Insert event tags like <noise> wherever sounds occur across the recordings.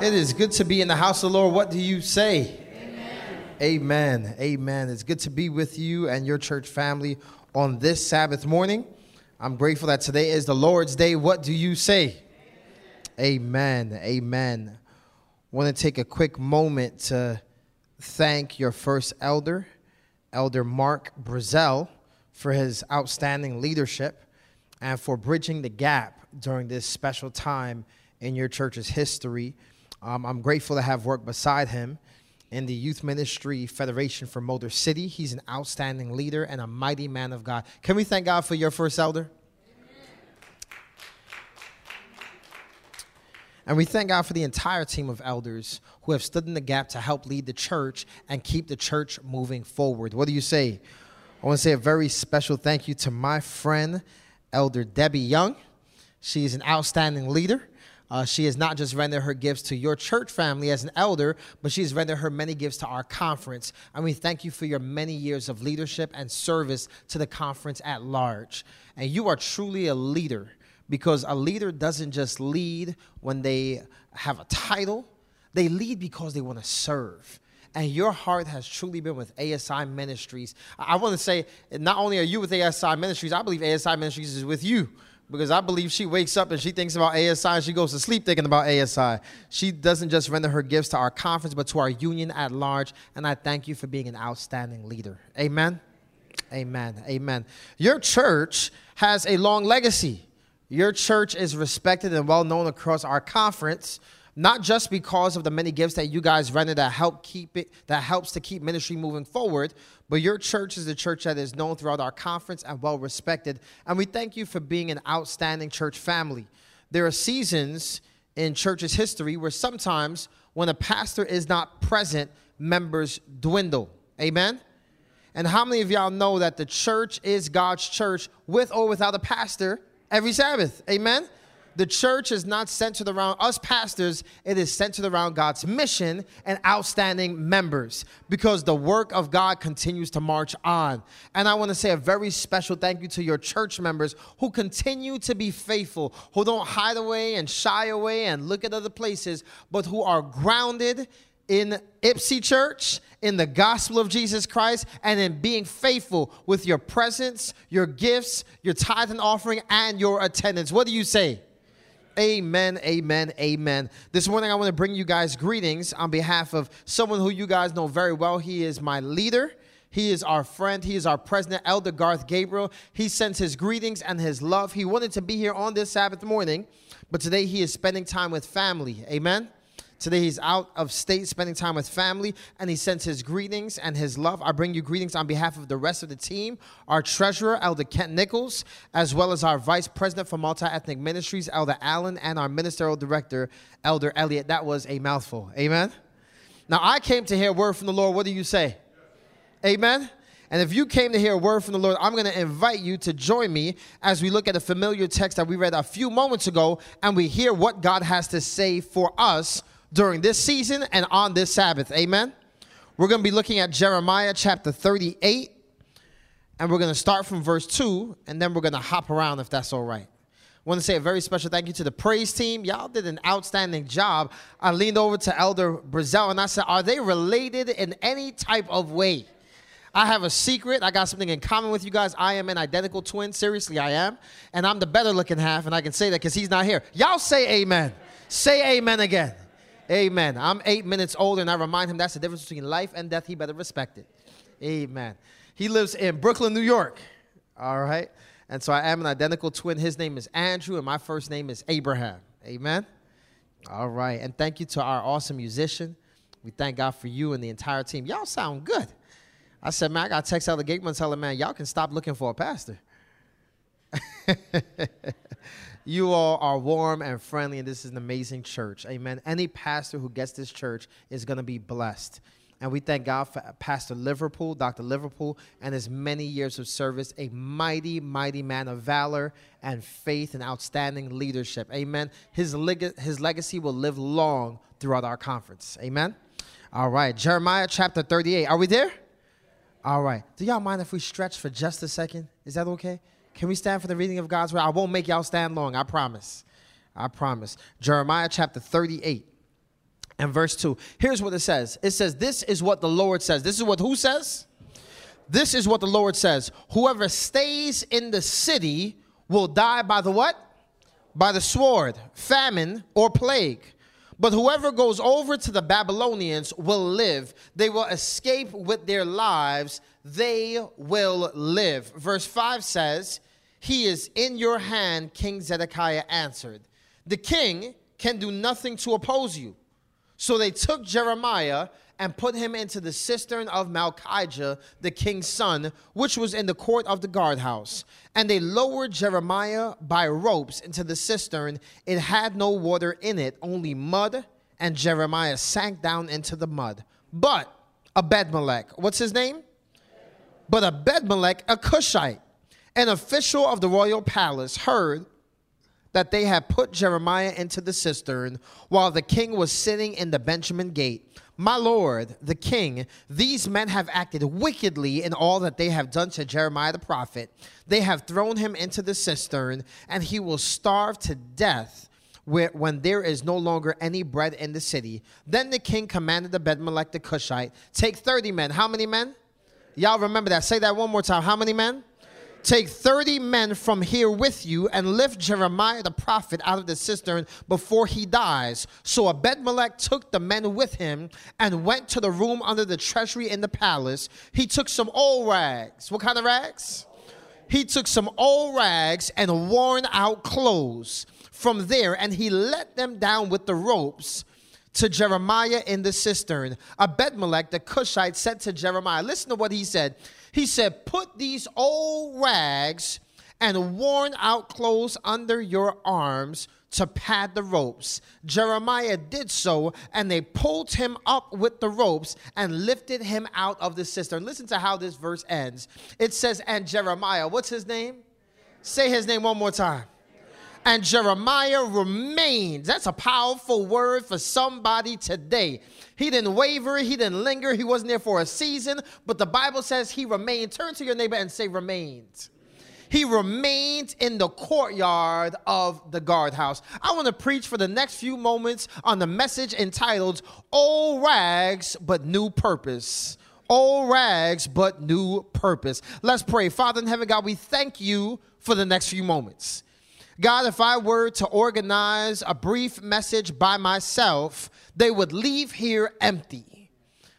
It is good to be in the house of the Lord. What do you say? Amen. Amen. Amen. It's good to be with you and your church family on this Sabbath morning. I'm grateful that today is the Lord's day. What do you say? Amen. Amen. Amen. Want to take a quick moment to thank your first elder, Elder Mark Brazel, for his outstanding leadership and for bridging the gap during this special time in your church's history. Um, I'm grateful to have worked beside him in the Youth Ministry Federation for Motor City. He's an outstanding leader and a mighty man of God. Can we thank God for your first elder? And we thank God for the entire team of elders who have stood in the gap to help lead the church and keep the church moving forward. What do you say? I want to say a very special thank you to my friend, Elder Debbie Young. She is an outstanding leader. Uh, she has not just rendered her gifts to your church family as an elder, but she has rendered her many gifts to our conference. And we thank you for your many years of leadership and service to the conference at large. And you are truly a leader because a leader doesn't just lead when they have a title, they lead because they want to serve and your heart has truly been with ASI Ministries. I want to say, not only are you with ASI Ministries, I believe ASI Ministries is with you because I believe she wakes up and she thinks about ASI and she goes to sleep thinking about ASI. She doesn't just render her gifts to our conference, but to our union at large. And I thank you for being an outstanding leader. Amen. Amen. Amen. Your church has a long legacy. Your church is respected and well known across our conference not just because of the many gifts that you guys render that help keep it that helps to keep ministry moving forward but your church is the church that is known throughout our conference and well respected. And we thank you for being an outstanding church family. There are seasons in church's history where sometimes when a pastor is not present members dwindle. Amen? And how many of y'all know that the church is god's church with or without a pastor every sabbath? Amen the church is not centered around us pastors, it is centered around God's mission and outstanding members because the work of God continues to march on. And I want to say a very special thank you to your church members who continue to be faithful, who don't hide away and shy away and look at other places, but who are grounded in Ipsy Church, in the gospel of Jesus Christ, and in being faithful with your presence, your gifts, your tithe and offering, and your attendance. What do you say? Amen, amen, amen. This morning I want to bring you guys greetings on behalf of someone who you guys know very well. He is my leader. He is our friend. He is our president, Elder Garth Gabriel. He sends his greetings and his love. He wanted to be here on this Sabbath morning, but today he is spending time with family. Amen. Today he's out of state spending time with family and he sends his greetings and his love. I bring you greetings on behalf of the rest of the team, our treasurer, Elder Kent Nichols, as well as our vice president for multi ethnic ministries, Elder Allen, and our ministerial director, Elder Elliott. That was a mouthful. Amen. Now I came to hear word from the Lord. What do you say? Amen. And if you came to hear a word from the Lord, I'm going to invite you to join me as we look at a familiar text that we read a few moments ago and we hear what God has to say for us during this season and on this Sabbath. Amen. We're going to be looking at Jeremiah chapter 38, and we're going to start from verse 2, and then we're going to hop around if that's all right. I want to say a very special thank you to the praise team. Y'all did an outstanding job. I leaned over to Elder Brazel and I said, Are they related in any type of way? I have a secret. I got something in common with you guys. I am an identical twin. Seriously, I am. And I'm the better looking half, and I can say that because he's not here. Y'all say amen. Say amen again. Amen. I'm eight minutes old, and I remind him that's the difference between life and death. He better respect it. Amen. He lives in Brooklyn, New York. All right. And so I am an identical twin. His name is Andrew, and my first name is Abraham. Amen. All right. And thank you to our awesome musician. We thank God for you and the entire team. Y'all sound good. I said, man, I got text Elder Gateman and tell him, man, y'all can stop looking for a pastor. <laughs> You all are warm and friendly, and this is an amazing church. Amen. Any pastor who gets this church is going to be blessed. And we thank God for Pastor Liverpool, Dr. Liverpool, and his many years of service, a mighty, mighty man of valor and faith and outstanding leadership. Amen. His, leg- his legacy will live long throughout our conference. Amen. All right. Jeremiah chapter 38. Are we there? All right. Do y'all mind if we stretch for just a second? Is that okay? Can we stand for the reading of God's word? I won't make y'all stand long, I promise. I promise. Jeremiah chapter 38. and verse 2. Here's what it says it says, This is what the Lord says. This is what who says? This is what the Lord says. Whoever stays in the city will die by the what? By the sword, famine, or plague. But whoever goes over to the Babylonians will live. They will escape with their lives. They will live. Verse 5 says, He is in your hand, King Zedekiah answered. The king can do nothing to oppose you. So they took Jeremiah and put him into the cistern of Malchijah, the king's son, which was in the court of the guardhouse. And they lowered Jeremiah by ropes into the cistern. It had no water in it, only mud, and Jeremiah sank down into the mud. But Ebedmelech, what's his name? But Ebedmelech, a Cushite, an official of the royal palace, heard that they had put Jeremiah into the cistern while the king was sitting in the Benjamin gate. My lord, the king, these men have acted wickedly in all that they have done to Jeremiah the prophet. They have thrown him into the cistern, and he will starve to death when there is no longer any bread in the city. Then the king commanded the Ebedmelech the Cushite, Take 30 men. How many men? Y'all remember that. Say that one more time. How many men? Take 30 men from here with you and lift Jeremiah the prophet out of the cistern before he dies. So Ebedmelech took the men with him and went to the room under the treasury in the palace. He took some old rags. What kind of rags? He took some old rags and worn out clothes from there, and he let them down with the ropes to Jeremiah in the cistern. Ebedmelech the Cushite said to Jeremiah, Listen to what he said. He said, Put these old rags and worn out clothes under your arms to pad the ropes. Jeremiah did so, and they pulled him up with the ropes and lifted him out of the cistern. Listen to how this verse ends. It says, And Jeremiah, what's his name? Say his name one more time. And Jeremiah remained. That's a powerful word for somebody today. He didn't waver, he didn't linger, he wasn't there for a season, but the Bible says he remained. Turn to your neighbor and say, remained. He remained in the courtyard of the guardhouse. I want to preach for the next few moments on the message entitled Old Rags but New Purpose. Old rags but new purpose. Let's pray. Father in heaven, God, we thank you for the next few moments. God, if I were to organize a brief message by myself, they would leave here empty.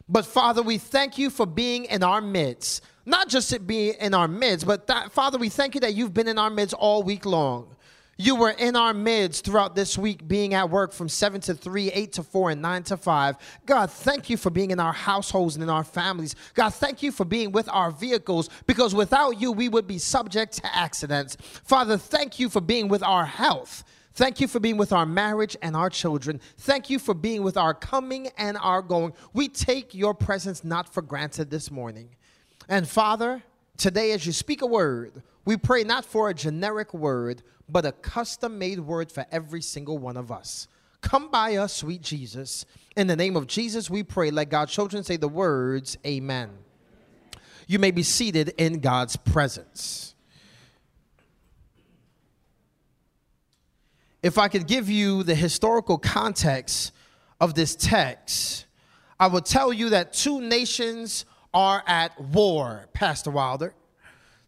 But Father, we thank you for being in our midst. Not just it being in our midst, but that, Father, we thank you that you've been in our midst all week long. You were in our midst throughout this week, being at work from 7 to 3, 8 to 4, and 9 to 5. God, thank you for being in our households and in our families. God, thank you for being with our vehicles because without you, we would be subject to accidents. Father, thank you for being with our health. Thank you for being with our marriage and our children. Thank you for being with our coming and our going. We take your presence not for granted this morning. And Father, today as you speak a word, we pray not for a generic word, but a custom made word for every single one of us. Come by us, sweet Jesus. In the name of Jesus, we pray. Let God's children say the words, Amen. You may be seated in God's presence. If I could give you the historical context of this text, I would tell you that two nations are at war, Pastor Wilder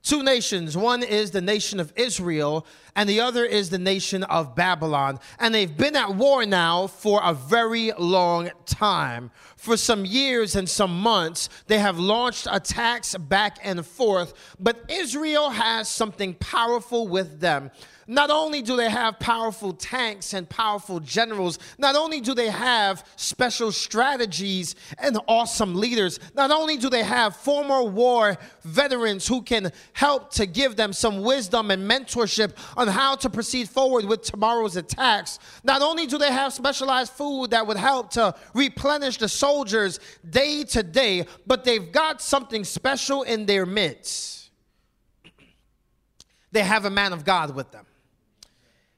two nations. One is the nation of Israel, and the other is the nation of Babylon. And they've been at war now for a very long time. For some years and some months, they have launched attacks back and forth, but Israel has something powerful with them. Not only do they have powerful tanks and powerful generals, not only do they have special strategies and awesome leaders, not only do they have former war veterans who can help to give them some wisdom and mentorship on how to proceed forward with tomorrow's attacks, not only do they have specialized food that would help to replenish the soldiers day to day, but they've got something special in their midst. They have a man of God with them.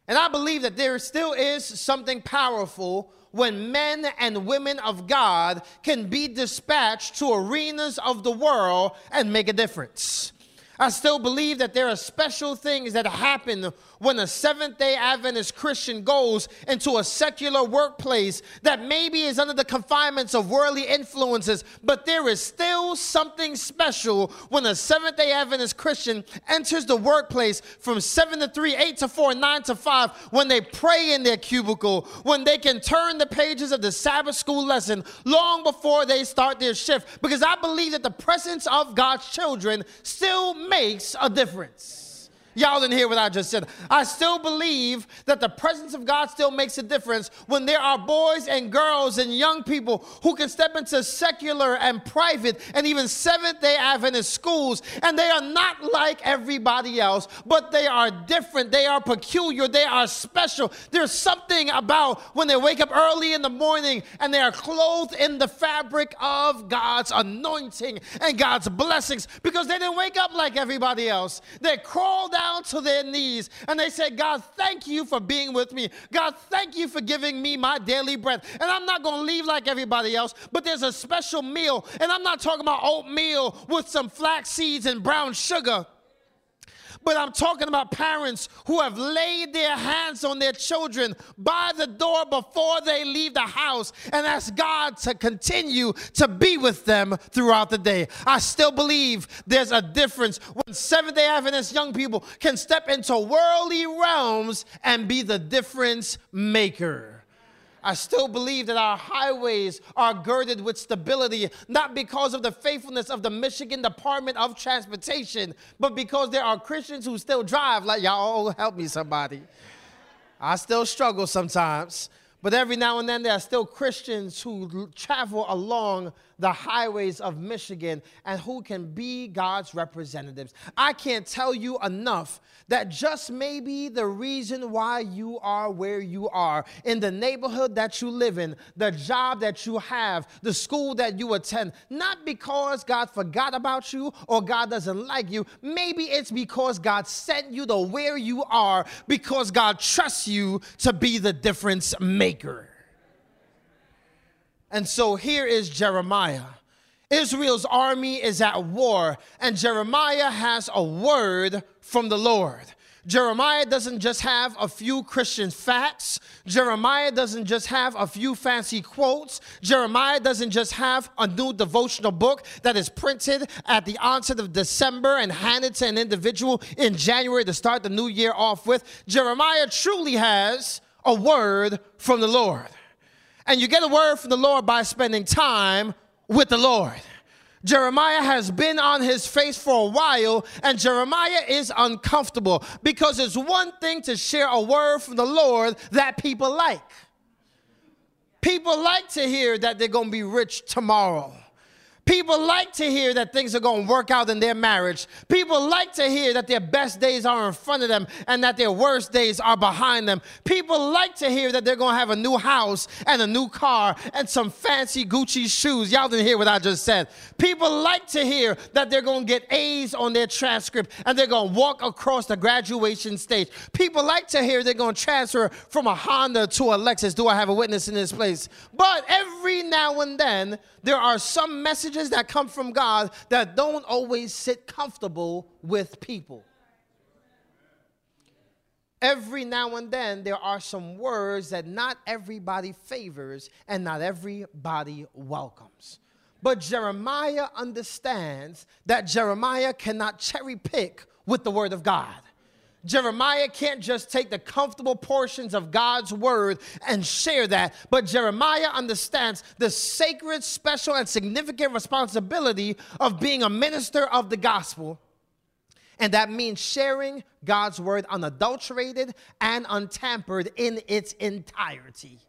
And I believe that there still is something powerful when men and women of God can be dispatched to arenas of the world and make a difference. I still believe that there are special things that happen when a Seventh day Adventist Christian goes into a secular workplace that maybe is under the confinements of worldly influences, but there is still something special when a Seventh day Adventist Christian enters the workplace from 7 to 3, 8 to 4, 9 to 5, when they pray in their cubicle, when they can turn the pages of the Sabbath school lesson long before they start their shift. Because I believe that the presence of God's children still makes a difference. Y'all didn't hear what I just said. I still believe that the presence of God still makes a difference when there are boys and girls and young people who can step into secular and private and even Seventh day Adventist schools, and they are not like everybody else, but they are different. They are peculiar. They are special. There's something about when they wake up early in the morning and they are clothed in the fabric of God's anointing and God's blessings because they didn't wake up like everybody else. They crawled out down to their knees and they said, God, thank you for being with me. God, thank you for giving me my daily bread. And I'm not going to leave like everybody else, but there's a special meal. And I'm not talking about oatmeal with some flax seeds and brown sugar but I'm talking about parents who have laid their hands on their children by the door before they leave the house and ask God to continue to be with them throughout the day. I still believe there's a difference when Seventh day Adventist young people can step into worldly realms and be the difference maker. I still believe that our highways are girded with stability, not because of the faithfulness of the Michigan Department of Transportation, but because there are Christians who still drive. Like, y'all, oh, help me, somebody. I still struggle sometimes. But every now and then, there are still Christians who travel along the highways of Michigan and who can be God's representatives. I can't tell you enough that just maybe the reason why you are where you are, in the neighborhood that you live in, the job that you have, the school that you attend, not because God forgot about you or God doesn't like you. Maybe it's because God sent you to where you are because God trusts you to be the difference maker. And so here is Jeremiah. Israel's army is at war, and Jeremiah has a word from the Lord. Jeremiah doesn't just have a few Christian facts. Jeremiah doesn't just have a few fancy quotes. Jeremiah doesn't just have a new devotional book that is printed at the onset of December and handed to an individual in January to start the new year off with. Jeremiah truly has a word from the Lord. And you get a word from the Lord by spending time with the Lord. Jeremiah has been on his face for a while, and Jeremiah is uncomfortable because it's one thing to share a word from the Lord that people like. People like to hear that they're going to be rich tomorrow. People like to hear that things are going to work out in their marriage. People like to hear that their best days are in front of them and that their worst days are behind them. People like to hear that they're going to have a new house and a new car and some fancy Gucci shoes. Y'all didn't hear what I just said. People like to hear that they're going to get A's on their transcript and they're going to walk across the graduation stage. People like to hear they're going to transfer from a Honda to a Lexus. Do I have a witness in this place? But every now and then, there are some messages that come from God that don't always sit comfortable with people. Every now and then, there are some words that not everybody favors and not everybody welcomes. But Jeremiah understands that Jeremiah cannot cherry pick with the word of God. Jeremiah can't just take the comfortable portions of God's word and share that, but Jeremiah understands the sacred, special, and significant responsibility of being a minister of the gospel. And that means sharing God's word unadulterated and untampered in its entirety.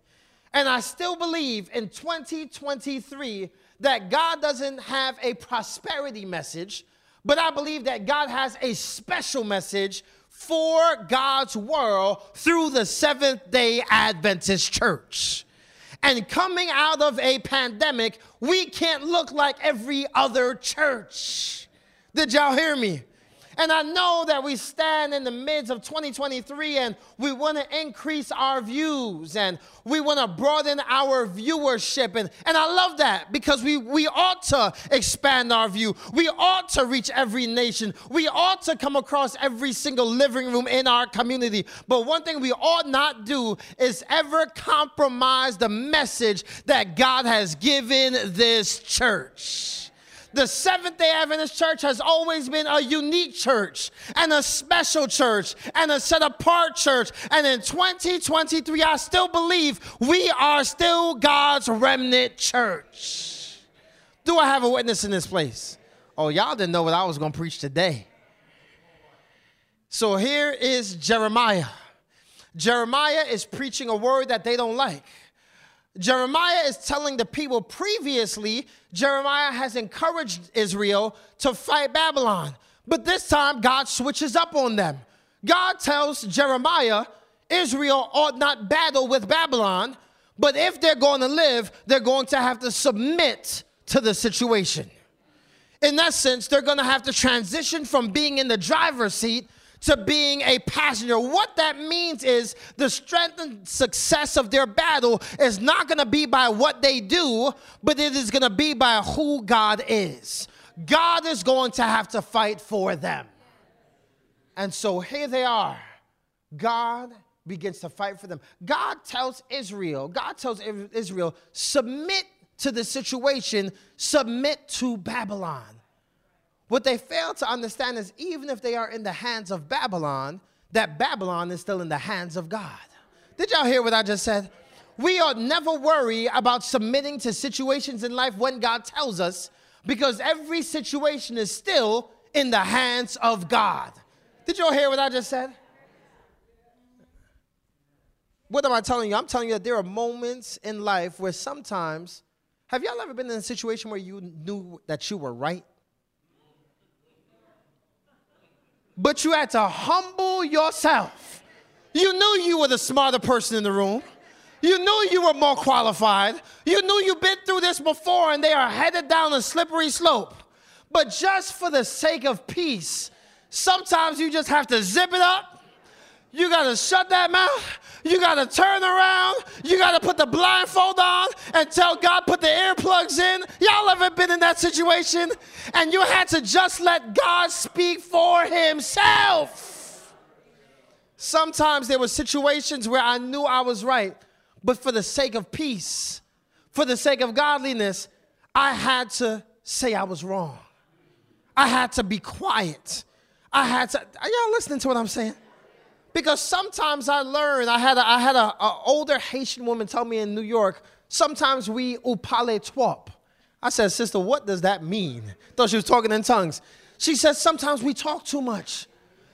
And I still believe in 2023 that God doesn't have a prosperity message, but I believe that God has a special message for God's world through the Seventh day Adventist church. And coming out of a pandemic, we can't look like every other church. Did y'all hear me? And I know that we stand in the midst of 2023 and we want to increase our views and we want to broaden our viewership. And, and I love that because we, we ought to expand our view. We ought to reach every nation. We ought to come across every single living room in our community. But one thing we ought not do is ever compromise the message that God has given this church the Seventh day Adventist church has always been a unique church and a special church and a set apart church. And in 2023, I still believe we are still God's remnant church. Do I have a witness in this place? Oh, y'all didn't know what I was going to preach today. So here is Jeremiah. Jeremiah is preaching a word that they don't like. Jeremiah is telling the people previously, Jeremiah has encouraged Israel to fight Babylon. But this time, God switches up on them. God tells Jeremiah, Israel ought not battle with Babylon, but if they're going to live, they're going to have to submit to the situation. In that sense, they're going to have to transition from being in the driver's seat to being a passenger. What that means is the strength and success of their battle is not going to be by what they do, but it is going to be by who God is. God is going to have to fight for them. And so here they are. God begins to fight for them. God tells Israel, God tells Israel, submit to the situation, submit to Babylon. What they fail to understand is even if they are in the hands of Babylon, that Babylon is still in the hands of God. Did y'all hear what I just said? We ought never worry about submitting to situations in life when God tells us, because every situation is still in the hands of God. Did y'all hear what I just said? What am I telling you? I'm telling you that there are moments in life where sometimes, have y'all ever been in a situation where you knew that you were right? But you had to humble yourself. You knew you were the smarter person in the room. You knew you were more qualified. You knew you've been through this before and they are headed down a slippery slope. But just for the sake of peace, sometimes you just have to zip it up you got to shut that mouth. You got to turn around. You got to put the blindfold on and tell God, put the earplugs in. Y'all ever been in that situation? And you had to just let God speak for Himself. Sometimes there were situations where I knew I was right, but for the sake of peace, for the sake of godliness, I had to say I was wrong. I had to be quiet. I had to, are y'all listening to what I'm saying? Because sometimes I learned, I had, a, I had an older Haitian woman tell me in New York, sometimes we upale twop. I said, sister, what does that mean? Thought she was talking in tongues. She said, sometimes we talk too much.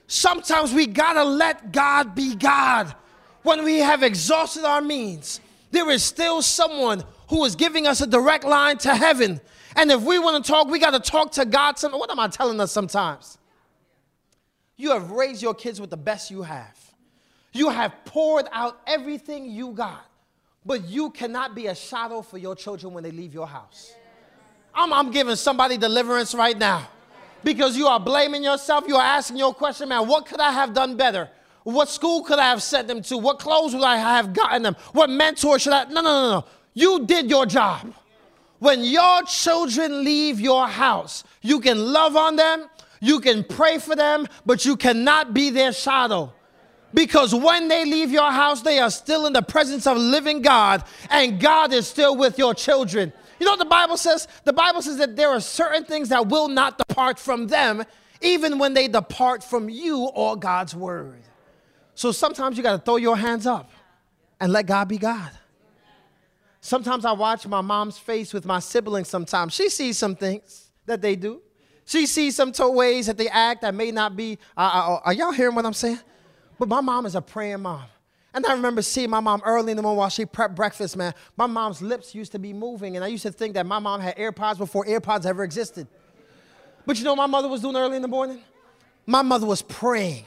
Sometimes we gotta let God be God. When we have exhausted our means, there is still someone who is giving us a direct line to heaven. And if we want to talk, we got to talk to God. What am I telling us sometimes? You have raised your kids with the best you have. You have poured out everything you got, but you cannot be a shadow for your children when they leave your house. I'm, I'm giving somebody deliverance right now because you are blaming yourself. You are asking your question, man, what could I have done better? What school could I have sent them to? What clothes would I have gotten them? What mentor should I? No, no, no, no. You did your job. When your children leave your house, you can love on them, you can pray for them, but you cannot be their shadow. Because when they leave your house, they are still in the presence of living God, and God is still with your children. You know what the Bible says? The Bible says that there are certain things that will not depart from them, even when they depart from you or God's word. So sometimes you got to throw your hands up and let God be God. Sometimes I watch my mom's face with my siblings sometimes. She sees some things that they do. She sees some ways that they act that may not be. Uh, uh, are y'all hearing what I'm saying? But my mom is a praying mom. And I remember seeing my mom early in the morning while she prepped breakfast, man. My mom's lips used to be moving, and I used to think that my mom had AirPods before AirPods ever existed. But you know my mother was doing early in the morning? My mother was praying.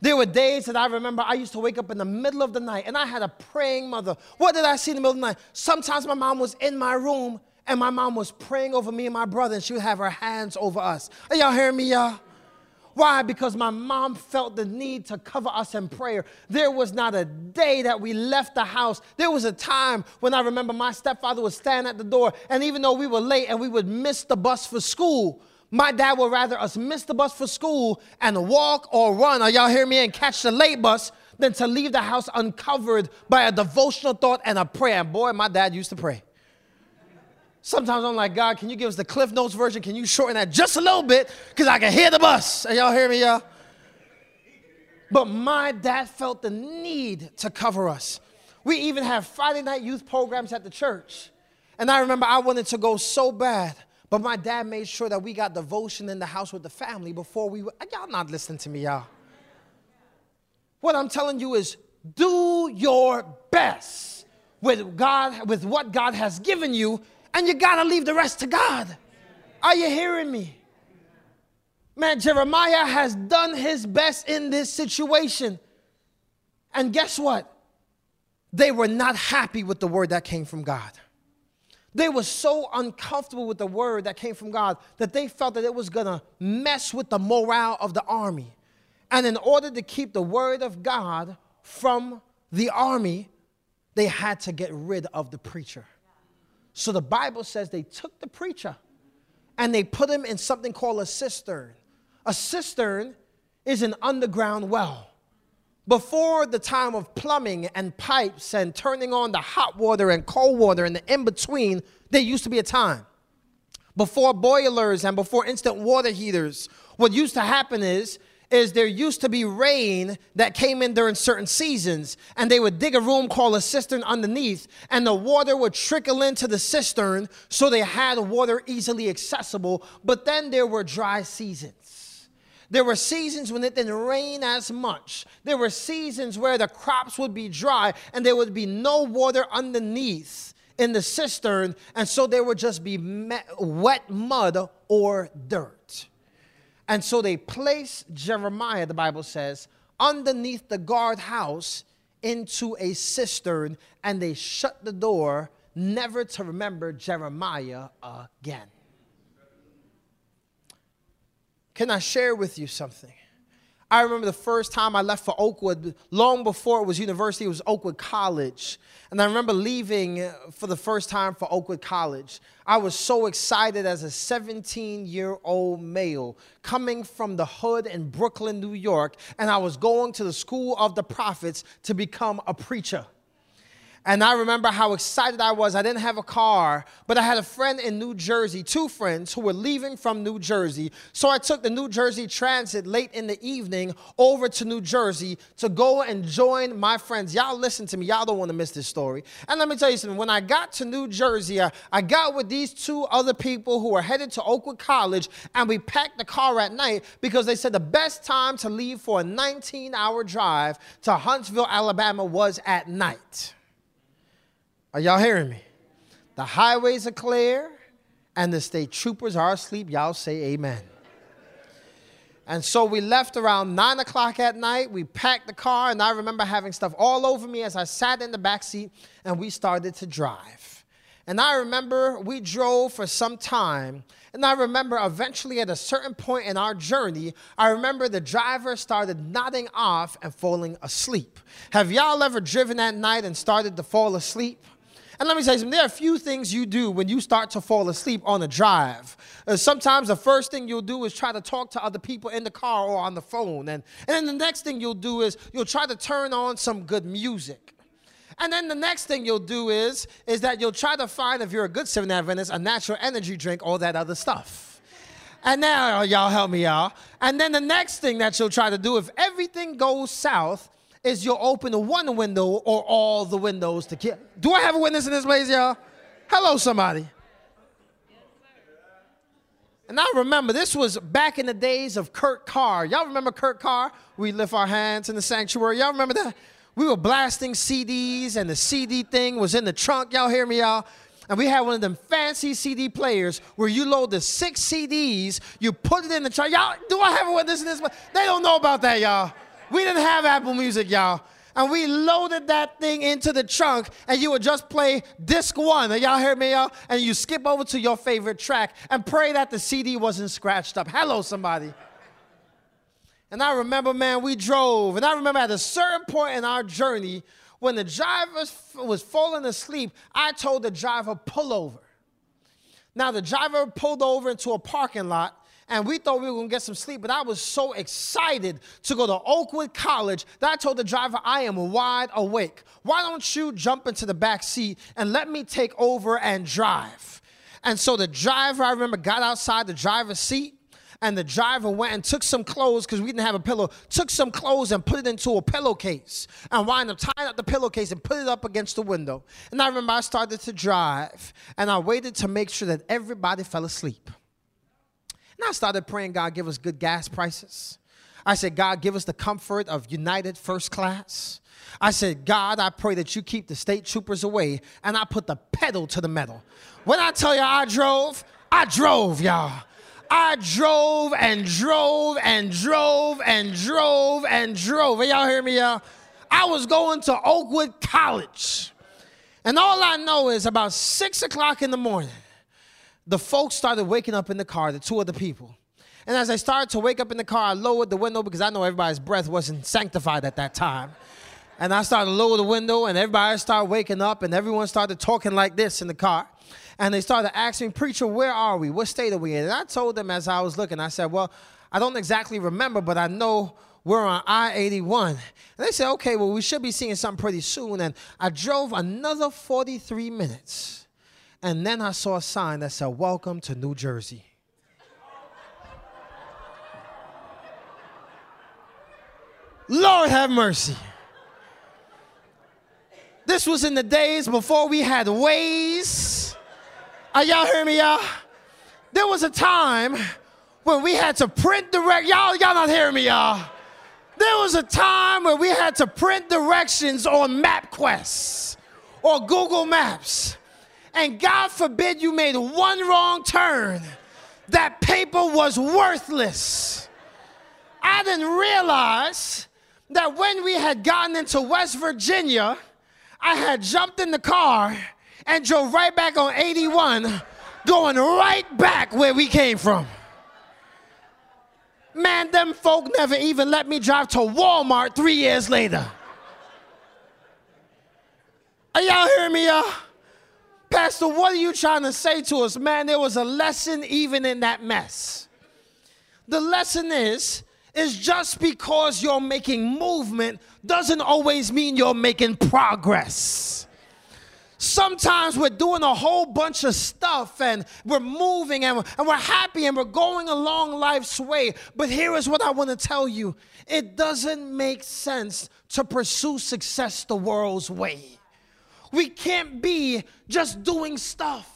There were days that I remember I used to wake up in the middle of the night and I had a praying mother. What did I see in the middle of the night? Sometimes my mom was in my room and my mom was praying over me and my brother, and she would have her hands over us. Are y'all hearing me, y'all? Why? Because my mom felt the need to cover us in prayer. There was not a day that we left the house. There was a time when I remember my stepfather would stand at the door, and even though we were late and we would miss the bus for school, my dad would rather us miss the bus for school and walk or run, are y'all hear me, and catch the late bus than to leave the house uncovered by a devotional thought and a prayer. And boy, my dad used to pray. Sometimes I'm like, God, can you give us the Cliff Notes version? Can you shorten that just a little bit? Because I can hear the bus. Are y'all hear me, y'all? But my dad felt the need to cover us. We even have Friday night youth programs at the church. And I remember I wanted to go so bad. But my dad made sure that we got devotion in the house with the family before we were. Y'all not listening to me, y'all. What I'm telling you is do your best with God, with what God has given you, and you gotta leave the rest to God. Are you hearing me? Man, Jeremiah has done his best in this situation. And guess what? They were not happy with the word that came from God. They were so uncomfortable with the word that came from God that they felt that it was going to mess with the morale of the army. And in order to keep the word of God from the army, they had to get rid of the preacher. So the Bible says they took the preacher and they put him in something called a cistern. A cistern is an underground well. Before the time of plumbing and pipes and turning on the hot water and cold water and the in between, there used to be a time. Before boilers and before instant water heaters, what used to happen is is there used to be rain that came in during certain seasons, and they would dig a room called a cistern underneath, and the water would trickle into the cistern so they had water easily accessible. But then there were dry seasons. There were seasons when it didn't rain as much. There were seasons where the crops would be dry and there would be no water underneath in the cistern, and so there would just be wet mud or dirt. And so they placed Jeremiah, the Bible says, underneath the guardhouse into a cistern, and they shut the door, never to remember Jeremiah again. Can I share with you something? I remember the first time I left for Oakwood, long before it was university, it was Oakwood College. And I remember leaving uh, for the first time for Oakwood College. I was so excited as a 17 year old male coming from the hood in Brooklyn, New York, and I was going to the School of the Prophets to become a preacher. And I remember how excited I was. I didn't have a car, but I had a friend in New Jersey, two friends who were leaving from New Jersey. So I took the New Jersey Transit late in the evening over to New Jersey to go and join my friends. Y'all listen to me. Y'all don't want to miss this story. And let me tell you something. When I got to New Jersey, I, I got with these two other people who were headed to Oakwood College, and we packed the car at night because they said the best time to leave for a 19 hour drive to Huntsville, Alabama was at night. Are y'all hearing me? The highways are clear and the state troopers are asleep. Y'all say amen. And so we left around nine o'clock at night. We packed the car, and I remember having stuff all over me as I sat in the back seat and we started to drive. And I remember we drove for some time. And I remember eventually at a certain point in our journey, I remember the driver started nodding off and falling asleep. Have y'all ever driven at night and started to fall asleep? And let me say something. There are a few things you do when you start to fall asleep on a drive. Uh, sometimes the first thing you'll do is try to talk to other people in the car or on the phone. And, and then the next thing you'll do is you'll try to turn on some good music. And then the next thing you'll do is, is that you'll try to find, if you're a good Seventh Adventist, a natural energy drink, all that other stuff. And now, y'all help me, y'all. And then the next thing that you'll try to do, if everything goes south, is you'll open one window or all the windows to kill. Do I have a witness in this place, y'all? Hello, somebody. And I remember this was back in the days of Kurt Carr. Y'all remember Kurt Carr? We lift our hands in the sanctuary. Y'all remember that? We were blasting CDs and the CD thing was in the trunk. Y'all hear me, y'all? And we had one of them fancy CD players where you load the six CDs, you put it in the trunk. Y'all, do I have a witness in this? They don't know about that, y'all. We didn't have Apple Music, y'all. And we loaded that thing into the trunk, and you would just play disc one. Y'all hear me, y'all? And you skip over to your favorite track and pray that the CD wasn't scratched up. Hello, somebody. And I remember, man, we drove. And I remember at a certain point in our journey, when the driver was falling asleep, I told the driver, pull over. Now, the driver pulled over into a parking lot, and we thought we were gonna get some sleep, but I was so excited to go to Oakwood College that I told the driver, I am wide awake. Why don't you jump into the back seat and let me take over and drive? And so the driver, I remember, got outside the driver's seat and the driver went and took some clothes because we didn't have a pillow, took some clothes and put it into a pillowcase and wound up tying up the pillowcase and put it up against the window. And I remember I started to drive and I waited to make sure that everybody fell asleep. And I started praying, God, give us good gas prices. I said, God, give us the comfort of United First Class. I said, God, I pray that you keep the state troopers away. And I put the pedal to the metal. When I tell you I drove, I drove, y'all. I drove and drove and drove and drove and drove. Are y'all hear me, y'all? I was going to Oakwood College. And all I know is about six o'clock in the morning, the folks started waking up in the car, the two other people. And as I started to wake up in the car, I lowered the window because I know everybody's breath wasn't sanctified at that time. And I started to lower the window, and everybody started waking up, and everyone started talking like this in the car and they started asking Preacher, where are we? What state are we in? And I told them as I was looking, I said, Well, I don't exactly remember, but I know we're on I 81. And they said, Okay, well, we should be seeing something pretty soon. And I drove another 43 minutes. And then I saw a sign that said, Welcome to New Jersey. Lord have mercy. This was in the days before we had Waze. are y'all hear me, y'all? There was a time when we had to print direct. Y'all, y'all not hearing me, y'all. There was a time when we had to print directions on MapQuest or Google Maps. And God forbid you made one wrong turn. That paper was worthless. I didn't realize that when we had gotten into West Virginia, I had jumped in the car and drove right back on 81, going right back where we came from. Man, them folk never even let me drive to Walmart three years later. Are y'all hearing me, y'all? Pastor, what are you trying to say to us? Man, there was a lesson even in that mess. The lesson is, is just because you're making movement doesn't always mean you're making progress. Sometimes we're doing a whole bunch of stuff and we're moving and we're, and we're happy and we're going along life's way. But here is what I want to tell you it doesn't make sense to pursue success the world's way. We can't be just doing stuff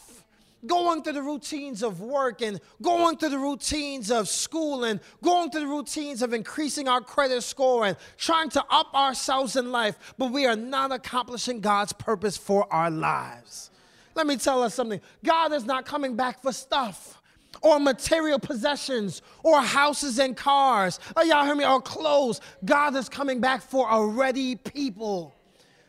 going through the routines of work and going through the routines of school and going through the routines of increasing our credit score and trying to up ourselves in life, but we are not accomplishing God's purpose for our lives. Let me tell us something God is not coming back for stuff or material possessions or houses and cars. Oh, y'all hear me? Or clothes. God is coming back for a ready people.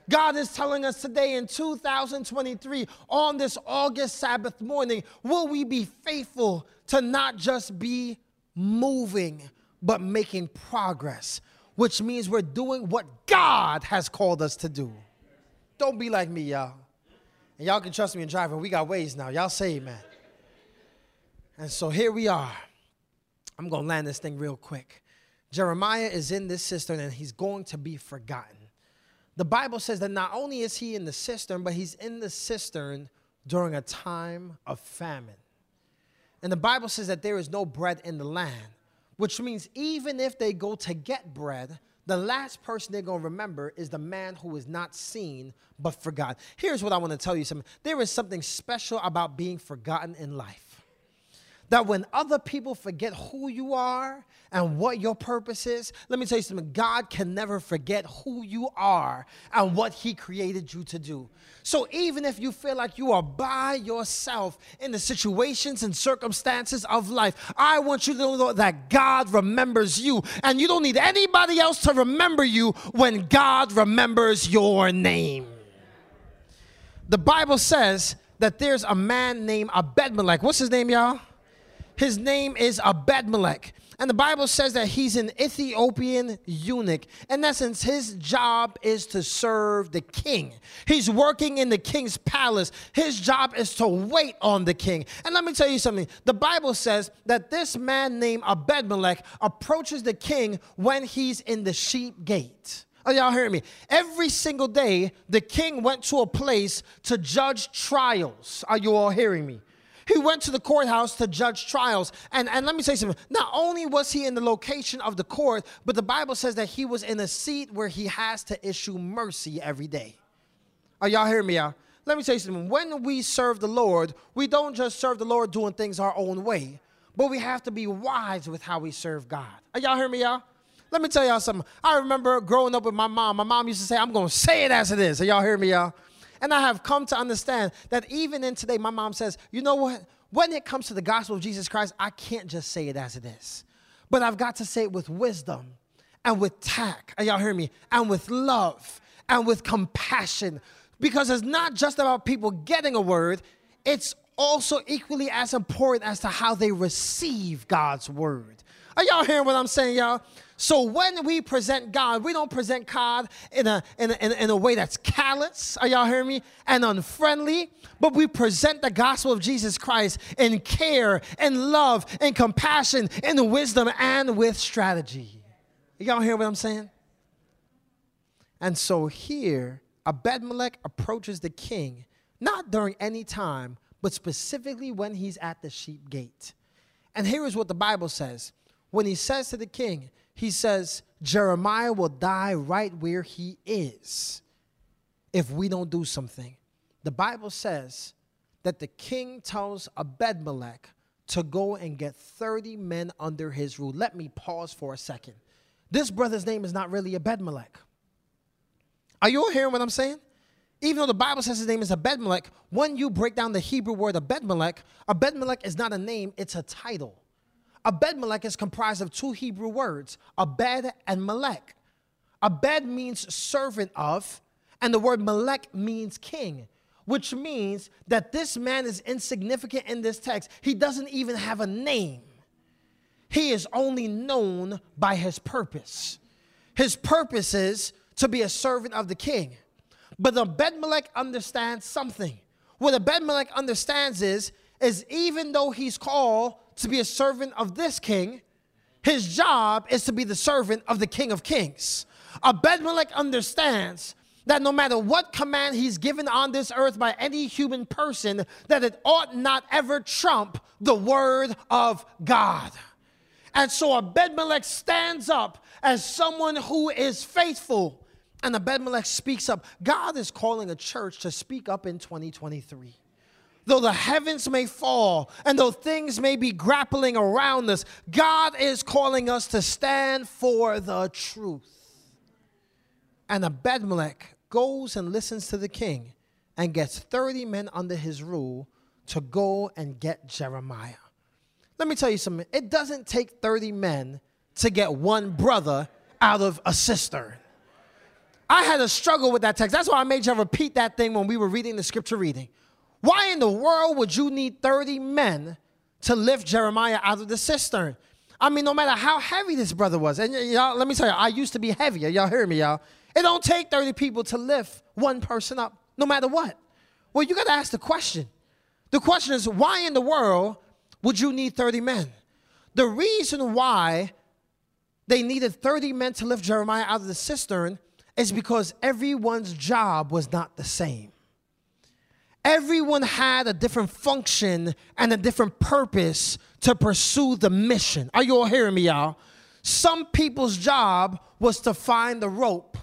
God is telling us today in 2023, on this August Sabbath morning, will we be faithful to not just be moving, but making progress, which means we're doing what God has called us to do. Don't be like me, y'all. And y'all can trust me in driving. We got Waze now. Y'all say amen. And so here we are. I'm going to land this thing real quick. Jeremiah is in this cistern and he's going to be forgotten the Bible says that not only is he in the cistern, but he's in the cistern during a time of famine. And the Bible says that there is no bread in the land, which means even if they go to get bread, the last person they're going to remember is the man who is not seen but forgotten. Here's what I want to tell you something. There is something special about being forgotten in life that when other people forget who you are and what your purpose is, let me tell you something God can never forget who you are and what He created you to do. So even if you feel like you are by yourself in the situations and circumstances of life, I want you to know that God remembers you, and you don't need anybody else to remember you when God remembers your name. The Bible says that there's a man named Abedmelech. What's his name, y'all? His name is Abedmelech. And the Bible says that he's an Ethiopian eunuch. In essence, his job is to serve the king. He's working in the king's palace. His job is to wait on the king. And let me tell you something. The Bible says that this man named Abedmelech approaches the king when he's in the sheep gate. Are y'all hearing me? Every single day, the king went to a place to judge trials. Are you all hearing me? He went to the courthouse to judge trials. And, and let me say something. Not only was he in the location of the court, but the Bible says that he was in a seat where he has to issue mercy every day. Are y'all hearing me out? Let me say something. When we serve the Lord, we don't just serve the Lord doing things our own way, but we have to be wise with how we serve God. Are y'all hearing me, y'all? Let me tell y'all something. I remember growing up with my mom. My mom used to say, I'm going to say it as it is. Are y'all hearing me, y'all? And I have come to understand that even in today, my mom says, you know what? When it comes to the gospel of Jesus Christ, I can't just say it as it is, but I've got to say it with wisdom and with tact. And y'all hear me? And with love and with compassion. Because it's not just about people getting a word, it's also equally as important as to how they receive God's word. Are y'all hearing what I'm saying, y'all? So when we present God, we don't present God in a, in a, in a, in way that's callous, are y'all hearing me? And unfriendly, but we present the gospel of Jesus Christ in care and love and compassion and wisdom and with strategy. Y'all hear what I'm saying? And so here, Abedmelech approaches the king, not during any time, but specifically when he's at the sheep gate. And here is what the Bible says. When he says to the king, he says, Jeremiah will die right where he is if we don't do something. The Bible says that the king tells Abedmelech to go and get 30 men under his rule. Let me pause for a second. This brother's name is not really Abedmelech. Are you all hearing what I'm saying? Even though the Bible says his name is Abedmelech, when you break down the Hebrew word Abedmelech, Abedmelech is not a name, it's a title. Abed-melech is comprised of two Hebrew words, Abed and Melech. Abed means servant of, and the word Melech means king, which means that this man is insignificant in this text. He doesn't even have a name. He is only known by his purpose. His purpose is to be a servant of the king. But Abed-melech understands something. What Abed-melech understands is, is even though he's called to be a servant of this king, his job is to be the servant of the King of Kings. Abedmelech understands that no matter what command he's given on this earth by any human person, that it ought not ever trump the word of God. And so Abedmelech stands up as someone who is faithful. And Abedmelech speaks up. God is calling a church to speak up in 2023 though the heavens may fall and though things may be grappling around us, God is calling us to stand for the truth. And Abedmelech goes and listens to the king and gets 30 men under his rule to go and get Jeremiah. Let me tell you something. It doesn't take 30 men to get one brother out of a cistern. I had a struggle with that text. That's why I made you repeat that thing when we were reading the scripture reading. Why in the world would you need 30 men to lift Jeremiah out of the cistern? I mean, no matter how heavy this brother was, and y'all, let me tell you, I used to be heavier. Y'all hear me, y'all? It don't take 30 people to lift one person up, no matter what. Well, you got to ask the question. The question is, why in the world would you need 30 men? The reason why they needed 30 men to lift Jeremiah out of the cistern is because everyone's job was not the same everyone had a different function and a different purpose to pursue the mission. Are you all hearing me, y'all? Some people's job was to find the rope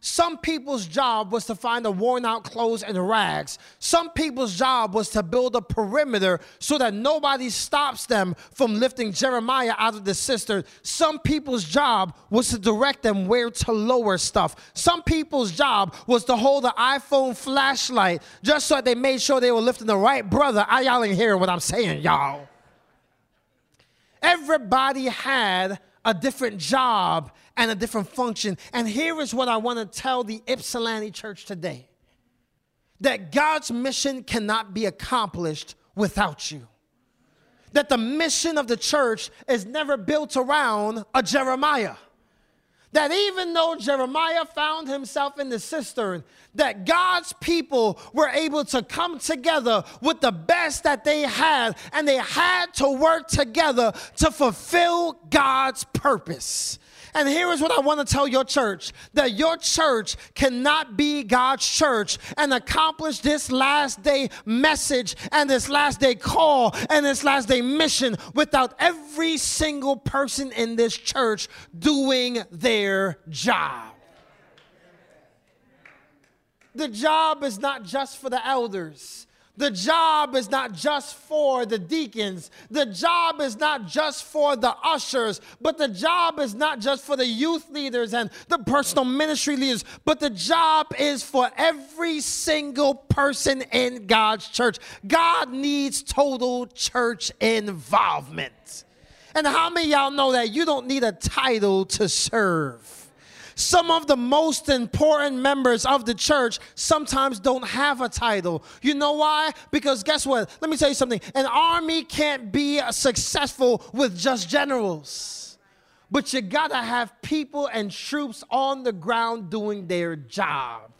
some people's job was to find the worn out clothes and rags. Some people's job was to build a perimeter so that nobody stops them from lifting Jeremiah out of the cistern. Some people's job was to direct them where to lower stuff. Some people's job was to hold the iPhone flashlight just so that they made sure they were lifting the right brother. I y'all ain't hearing what I'm saying, y'all. Everybody had a different job and a different function. And here is what I want to tell the Ypsilanti church today that God's mission cannot be accomplished without you. that the mission of the church is never built around a Jeremiah. That even though Jeremiah found himself in the cistern, that God's people were able to come together with the best that they had, and they had to work together to fulfill God's purpose. And here is what I want to tell your church that your church cannot be God's church and accomplish this last day message and this last day call and this last day mission without every single person in this church doing their job. The job is not just for the elders. The job is not just for the deacons. The job is not just for the ushers, but the job is not just for the youth leaders and the personal ministry leaders, but the job is for every single person in God's church. God needs total church involvement. And how many y'all know that you don't need a title to serve? Some of the most important members of the church sometimes don't have a title. You know why? Because guess what? Let me tell you something. An army can't be successful with just generals. But you gotta have people and troops on the ground doing their job.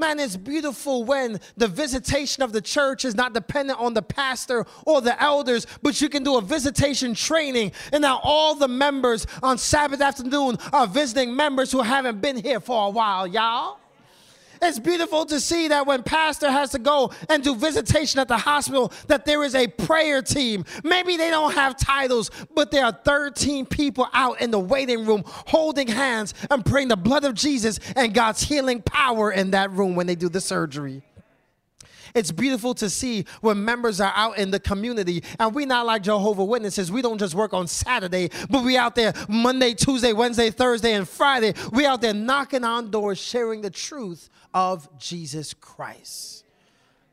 Man, it's beautiful when the visitation of the church is not dependent on the pastor or the elders, but you can do a visitation training. And now all the members on Sabbath afternoon are visiting members who haven't been here for a while, y'all. It's beautiful to see that when pastor has to go and do visitation at the hospital that there is a prayer team. Maybe they don't have titles, but there are 13 people out in the waiting room holding hands and praying the blood of Jesus and God's healing power in that room when they do the surgery. It's beautiful to see when members are out in the community and we not like Jehovah Witnesses. We don't just work on Saturday, but we out there Monday, Tuesday, Wednesday, Thursday, and Friday. We out there knocking on doors, sharing the truth of Jesus Christ.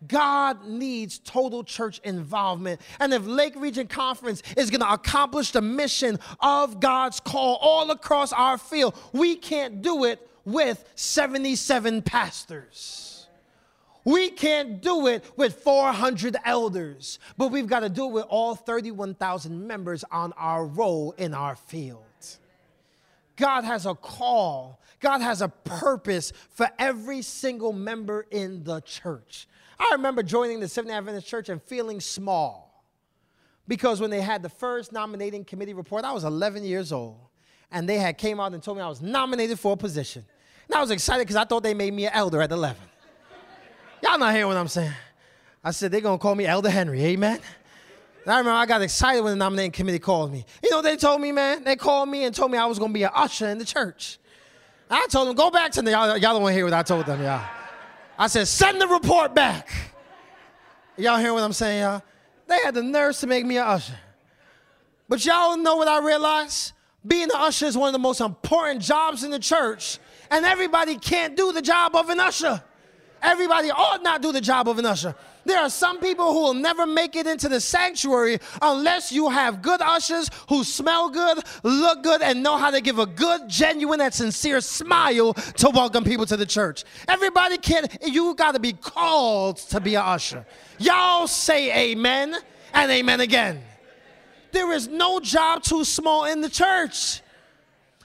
God needs total church involvement. And if Lake Region Conference is going to accomplish the mission of God's call all across our field, we can't do it with 77 pastors. We can't do it with 400 elders, but we've got to do it with all 31,000 members on our roll in our field. God has a call God has a purpose for every single member in the church. I remember joining the Seventh Adventist Church and feeling small because when they had the first nominating committee report, I was 11 years old, and they had came out and told me I was nominated for a position. And I was excited because I thought they made me an elder at 11. Y'all not hearing what I'm saying? I said, they're going to call me Elder Henry, amen? And I remember I got excited when the nominating committee called me. You know they told me, man? They called me and told me I was going to be an usher in the church. I told them, go back to the, y'all, y'all don't want to hear what I told them, y'all. I said, send the report back. Y'all hear what I'm saying, y'all? They had the nerves to make me an usher. But y'all know what I realized? Being an usher is one of the most important jobs in the church, and everybody can't do the job of an usher. Everybody ought not do the job of an usher. There are some people who will never make it into the sanctuary unless you have good ushers who smell good, look good, and know how to give a good, genuine, and sincere smile to welcome people to the church. Everybody can, you got to be called to be an usher. Y'all say amen and amen again. There is no job too small in the church.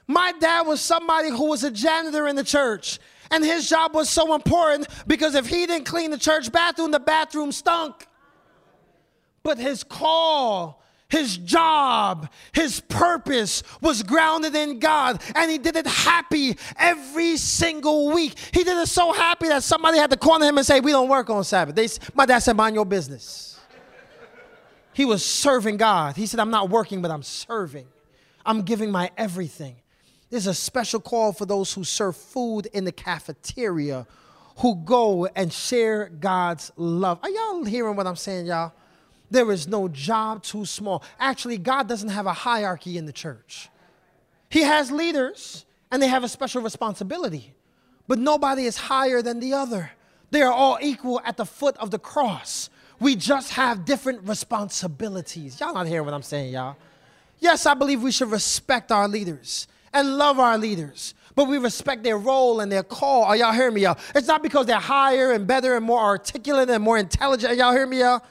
My dad was somebody who was a janitor in the church. And his job was so important because if he didn't clean the church bathroom, the bathroom stunk. But his call, his job, his purpose was grounded in God, and he did it happy every single week. He did it so happy that somebody had to corner him and say, We don't work on Sabbath. They, my dad said, Mind your business. He was serving God. He said, I'm not working, but I'm serving. I'm giving my everything. There's a special call for those who serve food in the cafeteria, who go and share God's love. Are y'all hearing what I'm saying, y'all? There is no job too small. Actually, God doesn't have a hierarchy in the church. He has leaders, and they have a special responsibility, but nobody is higher than the other. They are all equal at the foot of the cross. We just have different responsibilities. Y'all not hearing what I'm saying, y'all? Yes, I believe we should respect our leaders and love our leaders, but we respect their role and their call. Are y'all hearing me, y'all? It's not because they're higher and better and more articulate and more intelligent. Are y'all hear me, y'all?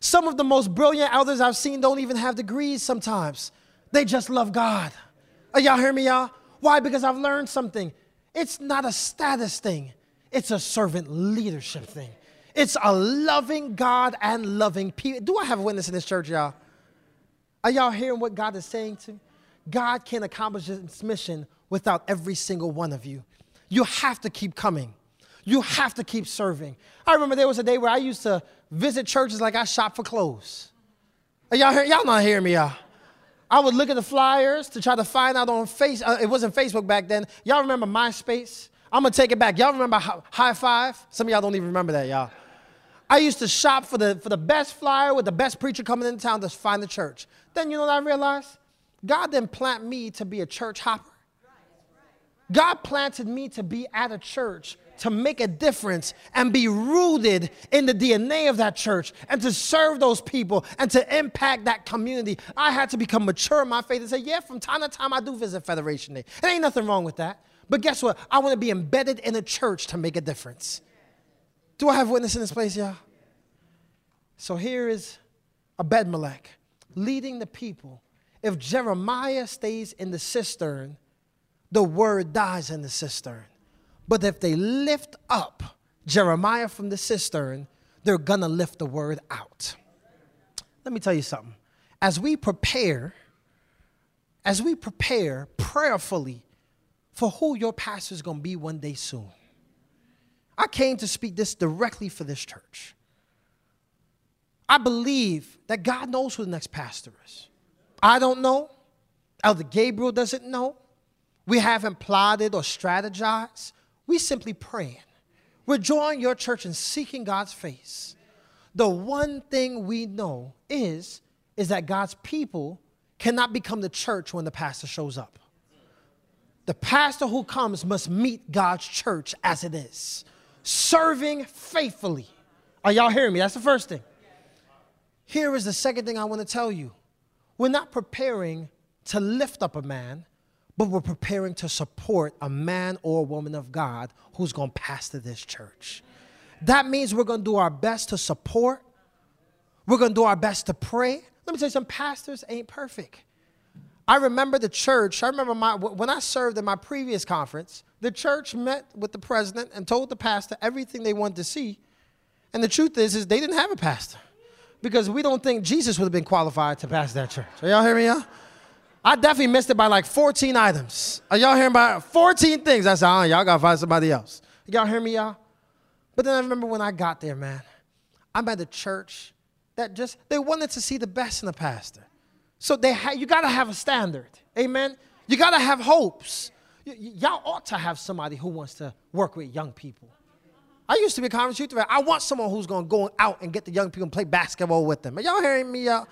Some of the most brilliant elders I've seen don't even have degrees sometimes. They just love God. Are y'all hear me, y'all? Why? Because I've learned something. It's not a status thing, it's a servant leadership thing. It's a loving God and loving people. Do I have a witness in this church, y'all? Are y'all hearing what God is saying to me? God can't accomplish his mission without every single one of you. You have to keep coming. You have to keep serving. I remember there was a day where I used to visit churches like I shop for clothes. Y'all, hear, y'all not hearing me, y'all? I would look at the flyers to try to find out on face. Uh, it wasn't Facebook back then. Y'all remember MySpace? I'm gonna take it back. Y'all remember Hi5? Some of y'all don't even remember that, y'all. I used to shop for the for the best flyer with the best preacher coming into town to find the church. Then you know what I realized? God didn't plant me to be a church hopper. God planted me to be at a church to make a difference and be rooted in the DNA of that church and to serve those people and to impact that community. I had to become mature in my faith and say, yeah, from time to time I do visit Federation Day. There ain't nothing wrong with that. But guess what? I want to be embedded in a church to make a difference. Do I have witness in this place, y'all? So here is Ebed-Melech leading the people. If Jeremiah stays in the cistern, the word dies in the cistern. But if they lift up Jeremiah from the cistern, they're gonna lift the word out. Let me tell you something. As we prepare, as we prepare prayerfully for who your pastor is gonna be one day soon, I came to speak this directly for this church. I believe that God knows who the next pastor is. I don't know. Elder Gabriel doesn't know. We haven't plotted or strategized. We simply praying. We're joining your church and seeking God's face. The one thing we know is, is that God's people cannot become the church when the pastor shows up. The pastor who comes must meet God's church as it is, serving faithfully. Are y'all hearing me? That's the first thing. Here is the second thing I want to tell you. We're not preparing to lift up a man, but we're preparing to support a man or a woman of God who's going to pastor this church. That means we're going to do our best to support. We're going to do our best to pray. Let me tell you, some pastors ain't perfect. I remember the church, I remember my, when I served in my previous conference, the church met with the president and told the pastor everything they wanted to see. And the truth is, is they didn't have a pastor because we don't think Jesus would have been qualified to pastor that church. Are y'all hearing me, y'all? I definitely missed it by like 14 items. Are y'all hearing about 14 things? I said, oh, y'all gotta find somebody else. Y'all hear me, y'all? But then I remember when I got there, man, I'm at a church that just, they wanted to see the best in the pastor. So they ha- you gotta have a standard. Amen? You gotta have hopes. Y- y'all ought to have somebody who wants to work with young people. I used to be a conference youth director. I want someone who's gonna go out and get the young people and play basketball with them. Are y'all hearing me, y'all?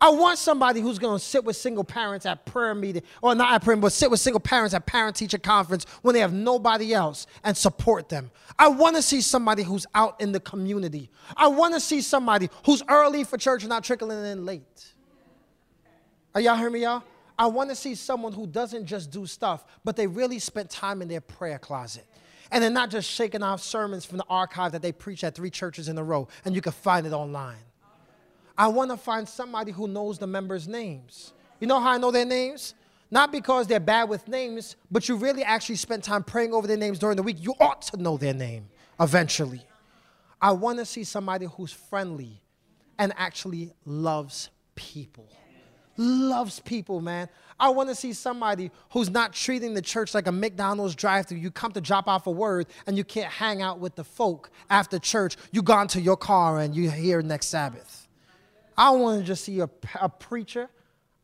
I want somebody who's going to sit with single parents at prayer meeting, or not at prayer, but sit with single parents at parent teacher conference when they have nobody else and support them. I want to see somebody who's out in the community. I want to see somebody who's early for church and not trickling in late. Are y'all hearing me, y'all? I want to see someone who doesn't just do stuff, but they really spent time in their prayer closet. And they're not just shaking off sermons from the archive that they preach at three churches in a row, and you can find it online. I want to find somebody who knows the members' names. You know how I know their names? Not because they're bad with names, but you really actually spent time praying over their names during the week. You ought to know their name eventually. I want to see somebody who's friendly and actually loves people. Loves people, man. I want to see somebody who's not treating the church like a McDonald's drive through. You come to drop off a word and you can't hang out with the folk after church. You gone to your car and you're here next Sabbath. I want to just see a, a preacher.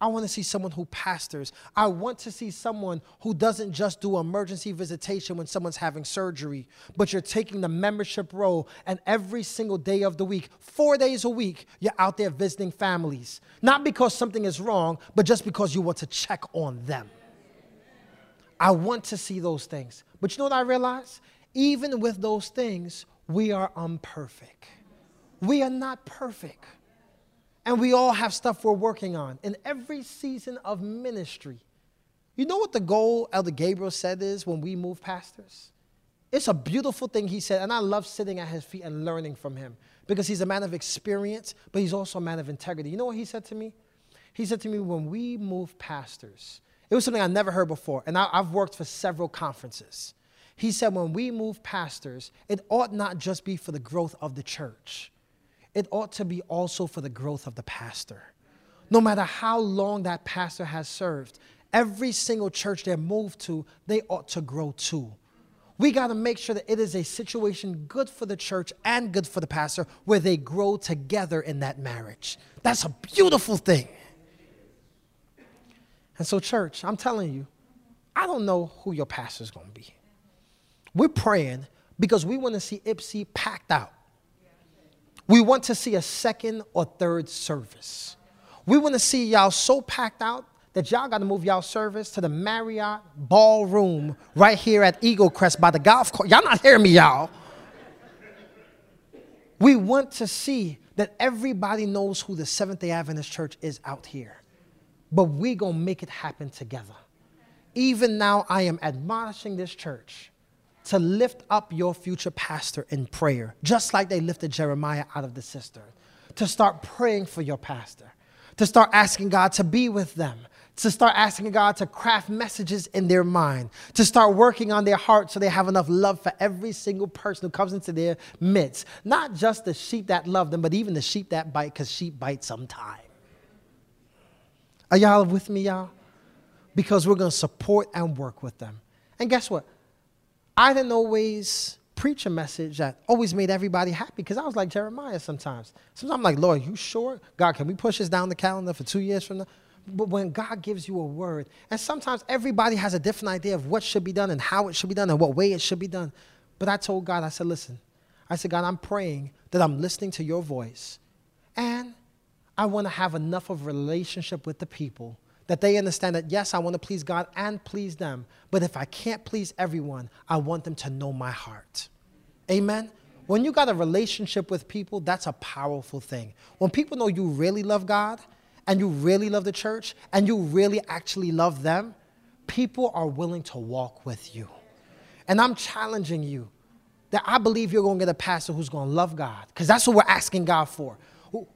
I want to see someone who pastors. I want to see someone who doesn't just do emergency visitation when someone's having surgery, but you're taking the membership role and every single day of the week, four days a week, you're out there visiting families. Not because something is wrong, but just because you want to check on them. I want to see those things. But you know what I realize? Even with those things, we are imperfect. We are not perfect. And we all have stuff we're working on in every season of ministry. You know what the goal Elder Gabriel said is when we move pastors? It's a beautiful thing he said, and I love sitting at his feet and learning from him because he's a man of experience, but he's also a man of integrity. You know what he said to me? He said to me, when we move pastors, it was something I never heard before, and I, have worked for several conferences. He said, when we move pastors, it ought not just be for the growth of the church, it ought to be also for the growth of the pastor. No matter how long that pastor has served, every single church they're moved to, they ought to grow too. We got to make sure that it is a situation good for the church and good for the pastor where they grow together in that marriage. That's a beautiful thing. And so, church, I'm telling you, I don't know who your pastor is going to be. We're praying because we want to see Ypsi packed out. We want to see a second or third service. We want to see y'all so packed out that y'all got to move y'all service to the Marriott Ballroom right here at Eagle Crest by the golf course. Y'all not hearing me, y'all. We want to see that everybody knows who the Seventh day Adventist Church is out here. But we going to make it happen together. Even now, I am admonishing this church to lift up your future pastor in prayer, just like they lifted Jeremiah out of the cistern, to start praying for your pastor, to start asking God to be with them, to start asking God to craft messages in their mind, to start working on their heart so they have enough love for every single person who comes into their midst. Not just the sheep that love them, but even the sheep that bite, because sheep bite sometime. Are y'all with me, y'all? Because we're going to support and work with them. And guess what? I didn't always preach a message that always made everybody happy because I was like Jeremiah sometimes. Sometimes I'm like, Lord, you sure? God, can we push this down the calendar for two years from now? But when God gives you a word, and sometimes everybody has a different idea of what should be done and how it should be done and what way it should be done. But I told God, I said, listen, I said, God, I'm praying that I'm listening to your voice. And I want to have enough of relationship with the people that they understand that, yes, I want to please God and please them. But if I can't please everyone, I want them to know my heart. Amen? When you got a relationship with people, that's a powerful thing. When people know you really love God and you really love the church and you really actually love them, people are willing to walk with you. And I'm challenging you that I believe you're going to get a pastor who's going to love God because that's what we're asking God for.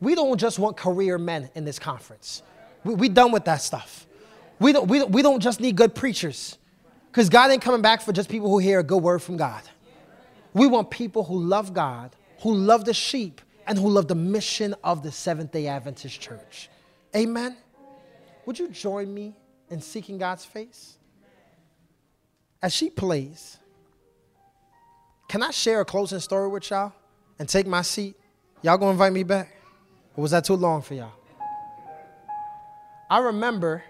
We don't just want career men in this conference. We, we done with that stuff. We don't, we, don't, we don't just need good preachers because God ain't coming back for just people who hear a good word from God. We want people who love God, who love the sheep, and who love the mission of the Seventh day Adventist Church. Amen. Would you join me in seeking God's face? As she plays, can I share a closing story with y'all and take my seat? Y'all gonna invite me back? Or was that too long for y'all? I remember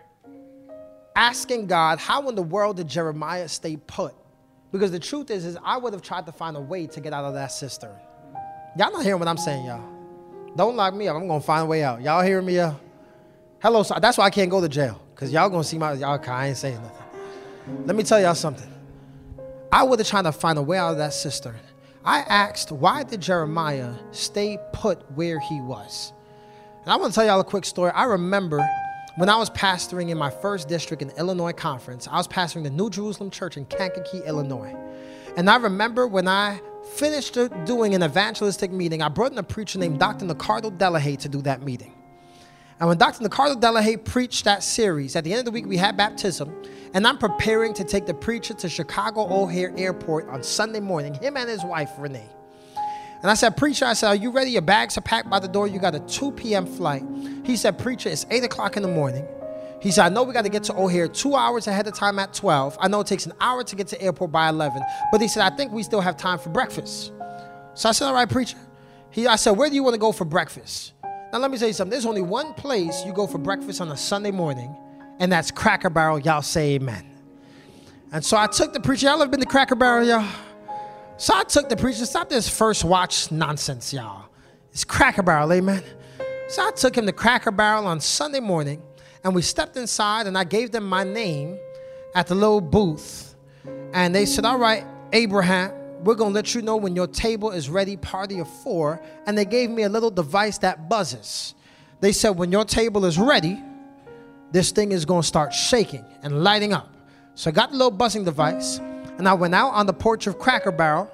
asking God, how in the world did Jeremiah stay put? Because the truth is, is I would have tried to find a way to get out of that cistern. Y'all not hearing what I'm saying, y'all. Don't lock me up. I'm gonna find a way out. Y'all hearing me? Y'all? Hello, sir. That's why I can't go to jail. Because y'all gonna see my, y'all, I ain't saying nothing. Let me tell y'all something. I would have tried to find a way out of that cistern. I asked, why did Jeremiah stay put where he was? And I want to tell y'all a quick story. I remember when I was pastoring in my first district in Illinois Conference, I was pastoring the New Jerusalem Church in Kankakee, Illinois. And I remember when I finished doing an evangelistic meeting, I brought in a preacher named Dr. Nicardo Delahaye to do that meeting. And when Dr. Nicardo Delahaye preached that series, at the end of the week we had baptism, and I'm preparing to take the preacher to Chicago O'Hare Airport on Sunday morning, him and his wife, Renee. And I said, Preacher, I said, Are you ready? Your bags are packed by the door. You got a 2 p.m. flight. He said, Preacher, it's 8 o'clock in the morning. He said, I know we got to get to O'Hare two hours ahead of time at 12. I know it takes an hour to get to airport by 11. But he said, I think we still have time for breakfast. So I said, All right, preacher. He, I said, Where do you want to go for breakfast? Now, let me tell you something. There's only one place you go for breakfast on a Sunday morning, and that's Cracker Barrel. Y'all say amen. And so I took the preacher. Y'all ever been to Cracker Barrel, y'all? So I took the preacher. Stop this first watch nonsense, y'all. It's Cracker Barrel, amen. So I took him to Cracker Barrel on Sunday morning, and we stepped inside, and I gave them my name at the little booth. And they said, All right, Abraham, we're going to let you know when your table is ready, party of four. And they gave me a little device that buzzes. They said, when your table is ready, this thing is going to start shaking and lighting up. So I got the little buzzing device. And I went out on the porch of Cracker Barrel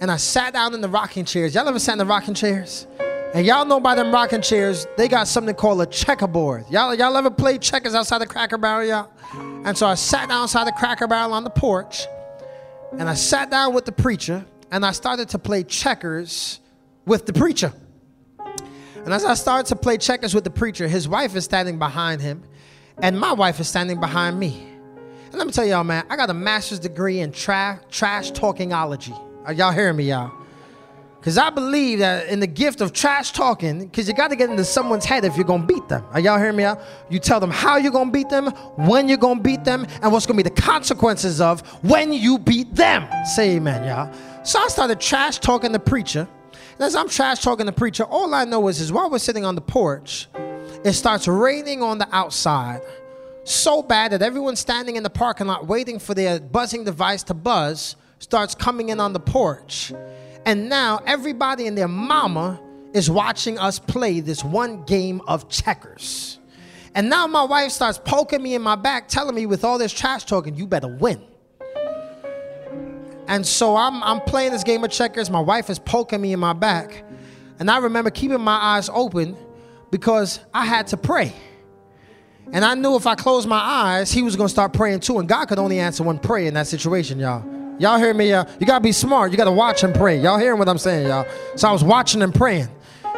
and I sat down in the rocking chairs. Y'all ever sat in the rocking chairs? And y'all know by them rocking chairs, they got something called a checkerboard. Y'all, y'all ever played checkers outside the Cracker Barrel, y'all? And so I sat down outside the Cracker Barrel on the porch, and I sat down with the preacher, and I started to play checkers with the preacher. And as I started to play checkers with the preacher, his wife is standing behind him, and my wife is standing behind me. And let me tell y'all, man, I got a master's degree in tra- trash talkingology. Are y'all hearing me, y'all? Because I believe that in the gift of trash talking, because you got to get into someone's head if you're going to beat them. Are y'all hearing me out? You tell them how you're going to beat them, when you're going to beat them, and what's going to be the consequences of when you beat them. Say amen, y'all. So I started trash talking the preacher. And as I'm trash talking the preacher, all I know is, is while we're sitting on the porch, it starts raining on the outside so bad that everyone standing in the parking lot waiting for their buzzing device to buzz starts coming in on the porch. And now everybody and their mama is watching us play this one game of checkers. And now my wife starts poking me in my back, telling me with all this trash talking, you better win. And so I'm, I'm playing this game of checkers. My wife is poking me in my back. And I remember keeping my eyes open because I had to pray. And I knew if I closed my eyes, he was going to start praying too. And God could only answer one prayer in that situation, y'all. Y'all hear me? Y'all? You got to be smart. You got to watch and pray. Y'all hearing what I'm saying, y'all? So I was watching and praying.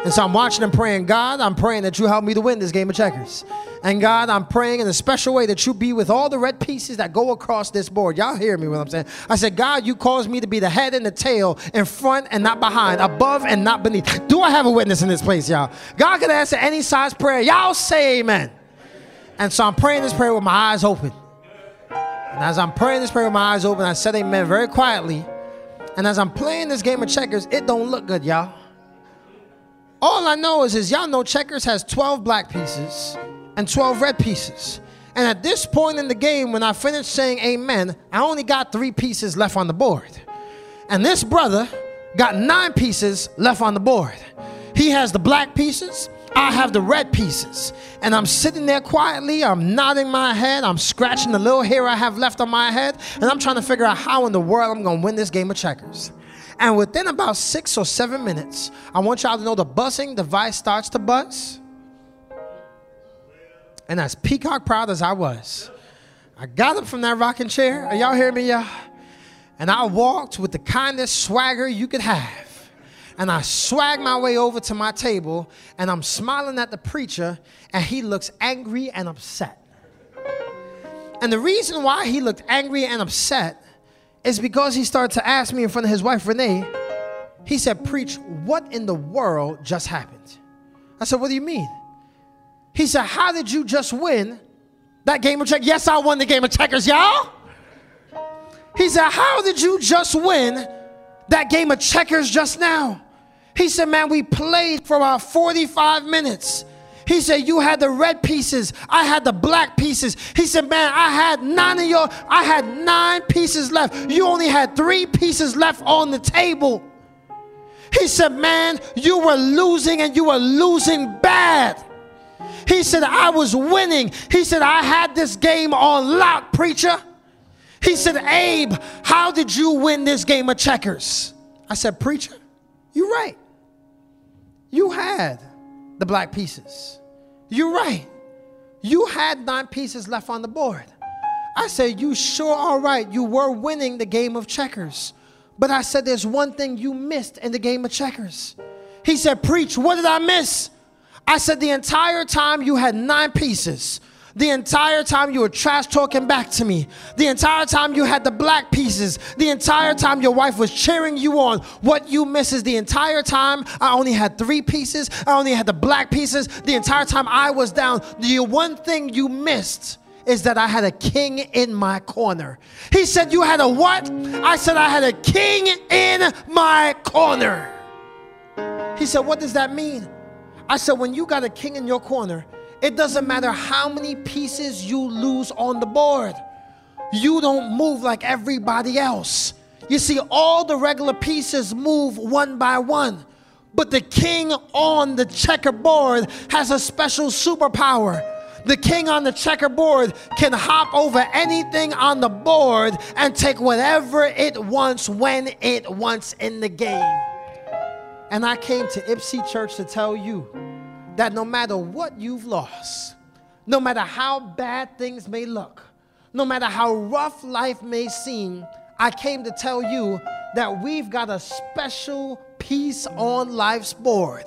And so I'm watching and praying, God, I'm praying that you help me to win this game of checkers. And God, I'm praying in a special way that you be with all the red pieces that go across this board. Y'all hear me what I'm saying? I said, God, you caused me to be the head and the tail, in front and not behind, above and not beneath. Do I have a witness in this place, y'all? God can answer any size prayer. Y'all say amen. And so I'm praying this prayer with my eyes open. And as I'm praying this prayer with my eyes open, I said amen very quietly. And as I'm playing this game of checkers, it don't look good, y'all. All I know is, is y'all know checkers has 12 black pieces and 12 red pieces. And at this point in the game, when I finished saying amen, I only got three pieces left on the board. And this brother got nine pieces left on the board. He has the black pieces, I have the red pieces. And I'm sitting there quietly, I'm nodding my head, I'm scratching the little hair I have left on my head, and I'm trying to figure out how in the world I'm gonna win this game of checkers. And within about six or seven minutes, I want y'all to know the buzzing device starts to buzz. And as peacock proud as I was, I got up from that rocking chair. Are y'all hearing me, y'all? And I walked with the kindest swagger you could have and I swag my way over to my table and I'm smiling at the preacher and he looks angry and upset. And the reason why he looked angry and upset is because he started to ask me in front of his wife Renee, he said, Preach, what in the world just happened? I said, What do you mean? He said, How did you just win that game of checkers? Yes, I won the game of checkers, y'all. He said, How did you just win that game of checkers just now? He said, Man, we played for about 45 minutes. He said, You had the red pieces, I had the black pieces. He said, Man, I had nine of your, I had nine pieces left. You only had three pieces left on the table. He said, Man, you were losing and you were losing bad. He said, I was winning. He said, I had this game on lock, preacher. He said, Abe, how did you win this game of checkers? I said, Preacher, you're right. You had the black pieces. You're right. You had nine pieces left on the board. I said, You sure are right. You were winning the game of checkers. But I said, There's one thing you missed in the game of checkers. He said, Preach, what did I miss? I said, The entire time you had nine pieces. The entire time you were trash talking back to me. The entire time you had the black pieces. The entire time your wife was cheering you on. What you miss is the entire time I only had three pieces. I only had the black pieces. The entire time I was down. The one thing you missed is that I had a king in my corner. He said, You had a what? I said, I had a king in my corner. He said, What does that mean? I said, When you got a king in your corner, it doesn't matter how many pieces you lose on the board. You don't move like everybody else. You see, all the regular pieces move one by one. But the king on the checkerboard has a special superpower The king on the checkerboard can hop over anything on the board and take whatever it wants when it wants in the game. And I came to Ypsi Church to tell you that no matter what you've lost, no matter how bad things may look, no matter how rough life may seem, I came to tell you that we've got a special piece on life's board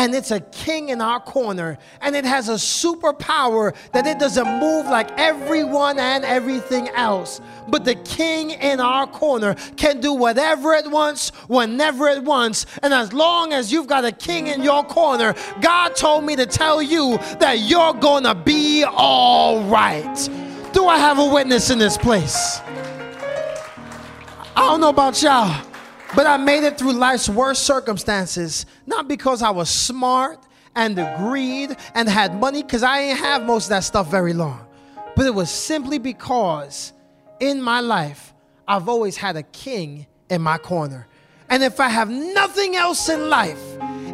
and it's a king in our corner, and it has a superpower that it doesn't move like everyone and everything else. But the king in our corner can do whatever it wants, whenever it wants, and as long as you've got a king in your corner, God told me to tell you that you're gonna be all right. Do I have a witness in this place? I don't know about y'all. But I made it through life's worst circumstances, not because I was smart and agreed and had money, because I ain't have most of that stuff very long. But it was simply because in my life, I've always had a king in my corner. And if I have nothing else in life,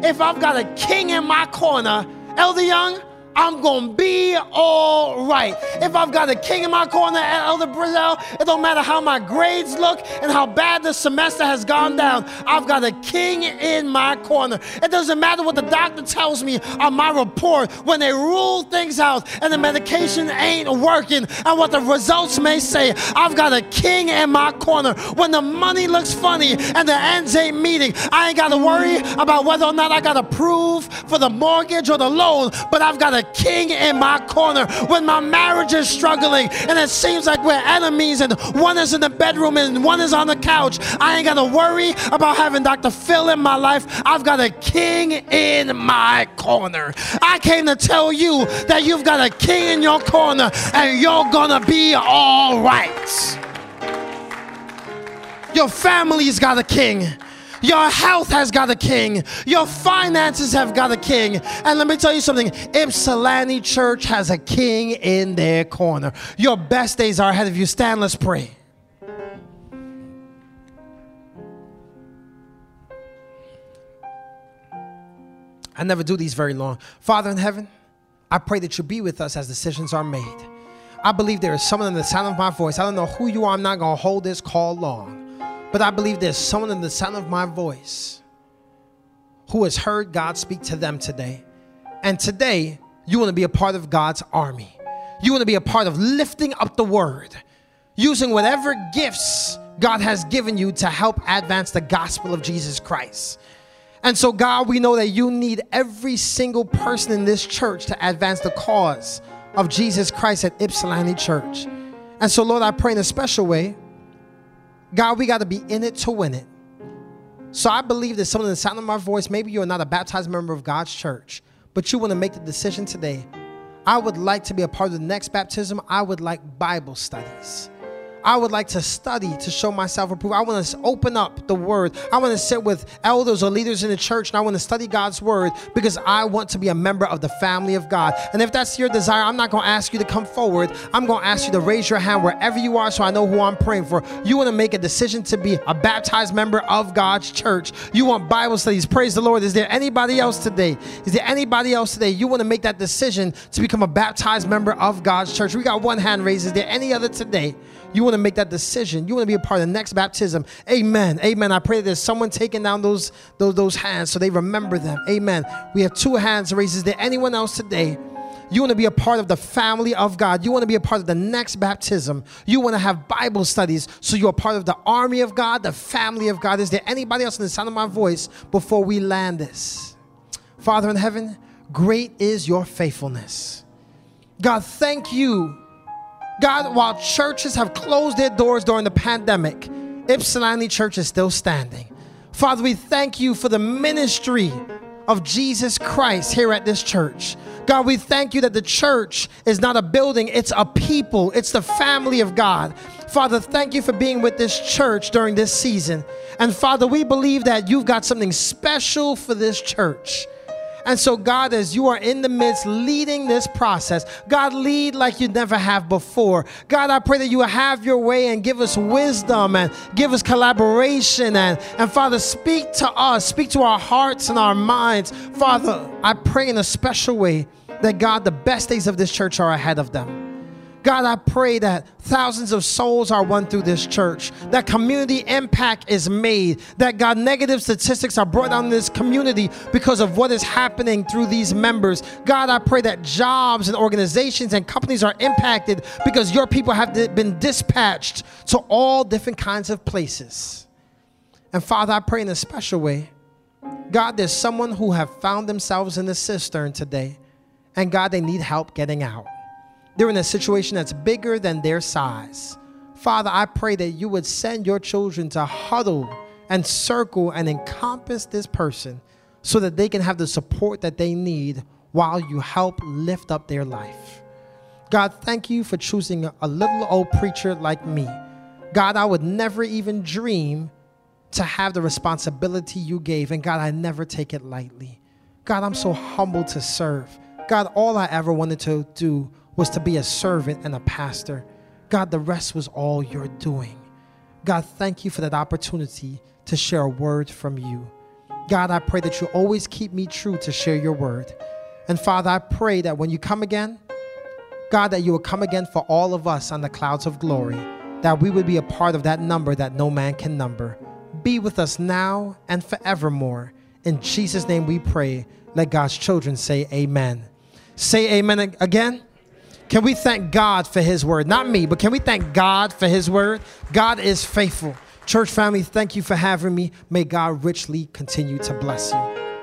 if I've got a king in my corner, Elder Young, I'm gonna be all right. If I've got a king in my corner, Elder Brazil, it don't matter how my grades look and how bad the semester has gone down. I've got a king in my corner. It doesn't matter what the doctor tells me on my report when they rule things out and the medication ain't working and what the results may say. I've got a king in my corner. When the money looks funny and the ends ain't meeting, I ain't gotta worry about whether or not I gotta prove for the mortgage or the loan, but I've got a king in my corner when my marriage is struggling and it seems like we're enemies and one is in the bedroom and one is on the couch. I ain't got to worry about having Dr. Phil in my life. I've got a king in my corner. I came to tell you that you've got a king in your corner and you're going to be all right. Your family's got a king. Your health has got a king. Your finances have got a king. And let me tell you something Ypsilanti Church has a king in their corner. Your best days are ahead of you. Stand, let's pray. I never do these very long. Father in heaven, I pray that you be with us as decisions are made. I believe there is someone in the sound of my voice. I don't know who you are. I'm not going to hold this call long. But I believe there's someone in the sound of my voice who has heard God speak to them today. And today, you want to be a part of God's army. You want to be a part of lifting up the word, using whatever gifts God has given you to help advance the gospel of Jesus Christ. And so, God, we know that you need every single person in this church to advance the cause of Jesus Christ at Ypsilanti Church. And so, Lord, I pray in a special way God, we got to be in it to win it. So I believe that some of the sound of my voice, maybe you're not a baptized member of God's church, but you want to make the decision today. I would like to be a part of the next baptism. I would like Bible studies. I would like to study to show myself approved. I want to open up the word. I want to sit with elders or leaders in the church and I want to study God's word because I want to be a member of the family of God. And if that's your desire, I'm not going to ask you to come forward. I'm going to ask you to raise your hand wherever you are so I know who I'm praying for. You want to make a decision to be a baptized member of God's church. You want Bible studies. Praise the Lord. Is there anybody else today? Is there anybody else today? You want to make that decision to become a baptized member of God's church. We got one hand raised. Is there any other today? You want to make that decision. You want to be a part of the next baptism. Amen. Amen. I pray that there's someone taking down those, those, those hands so they remember them. Amen. We have two hands raised. Is there anyone else today? You want to be a part of the family of God. You want to be a part of the next baptism. You want to have Bible studies so you're part of the army of God, the family of God. Is there anybody else in the sound of my voice before we land this? Father in heaven, great is your faithfulness. God, thank you God, while churches have closed their doors during the pandemic, Ypsilanti Church is still standing. Father, we thank you for the ministry of Jesus Christ here at this church. God, we thank you that the church is not a building, it's a people, it's the family of God. Father, thank you for being with this church during this season. And Father, we believe that you've got something special for this church. And so, God, as you are in the midst leading this process, God, lead like you never have before. God, I pray that you have your way and give us wisdom and give us collaboration. And, and Father, speak to us, speak to our hearts and our minds. Father, I pray in a special way that God, the best days of this church are ahead of them. God, I pray that thousands of souls are won through this church, that community impact is made, that God, negative statistics are brought down in this community because of what is happening through these members. God, I pray that jobs and organizations and companies are impacted because your people have been dispatched to all different kinds of places. And Father, I pray in a special way. God, there's someone who have found themselves in the cistern today, and God, they need help getting out. They're in a situation that's bigger than their size. Father, I pray that you would send your children to huddle and circle and encompass this person so that they can have the support that they need while you help lift up their life. God, thank you for choosing a little old preacher like me. God, I would never even dream to have the responsibility you gave. And God, I never take it lightly. God, I'm so humbled to serve. God, all I ever wanted to do was to be a servant and a pastor. God, the rest was all you're doing. God, thank you for that opportunity to share a word from you. God, I pray that you always keep me true to share your word. And Father, I pray that when you come again, God, that you will come again for all of us on the clouds of glory, that we would be a part of that number that no man can number. Be with us now and forevermore. In Jesus' name we pray. Let God's children say amen. Say amen again. Can we thank God for His word? Not me, but can we thank God for His word? God is faithful. Church family, thank you for having me. May God richly continue to bless you.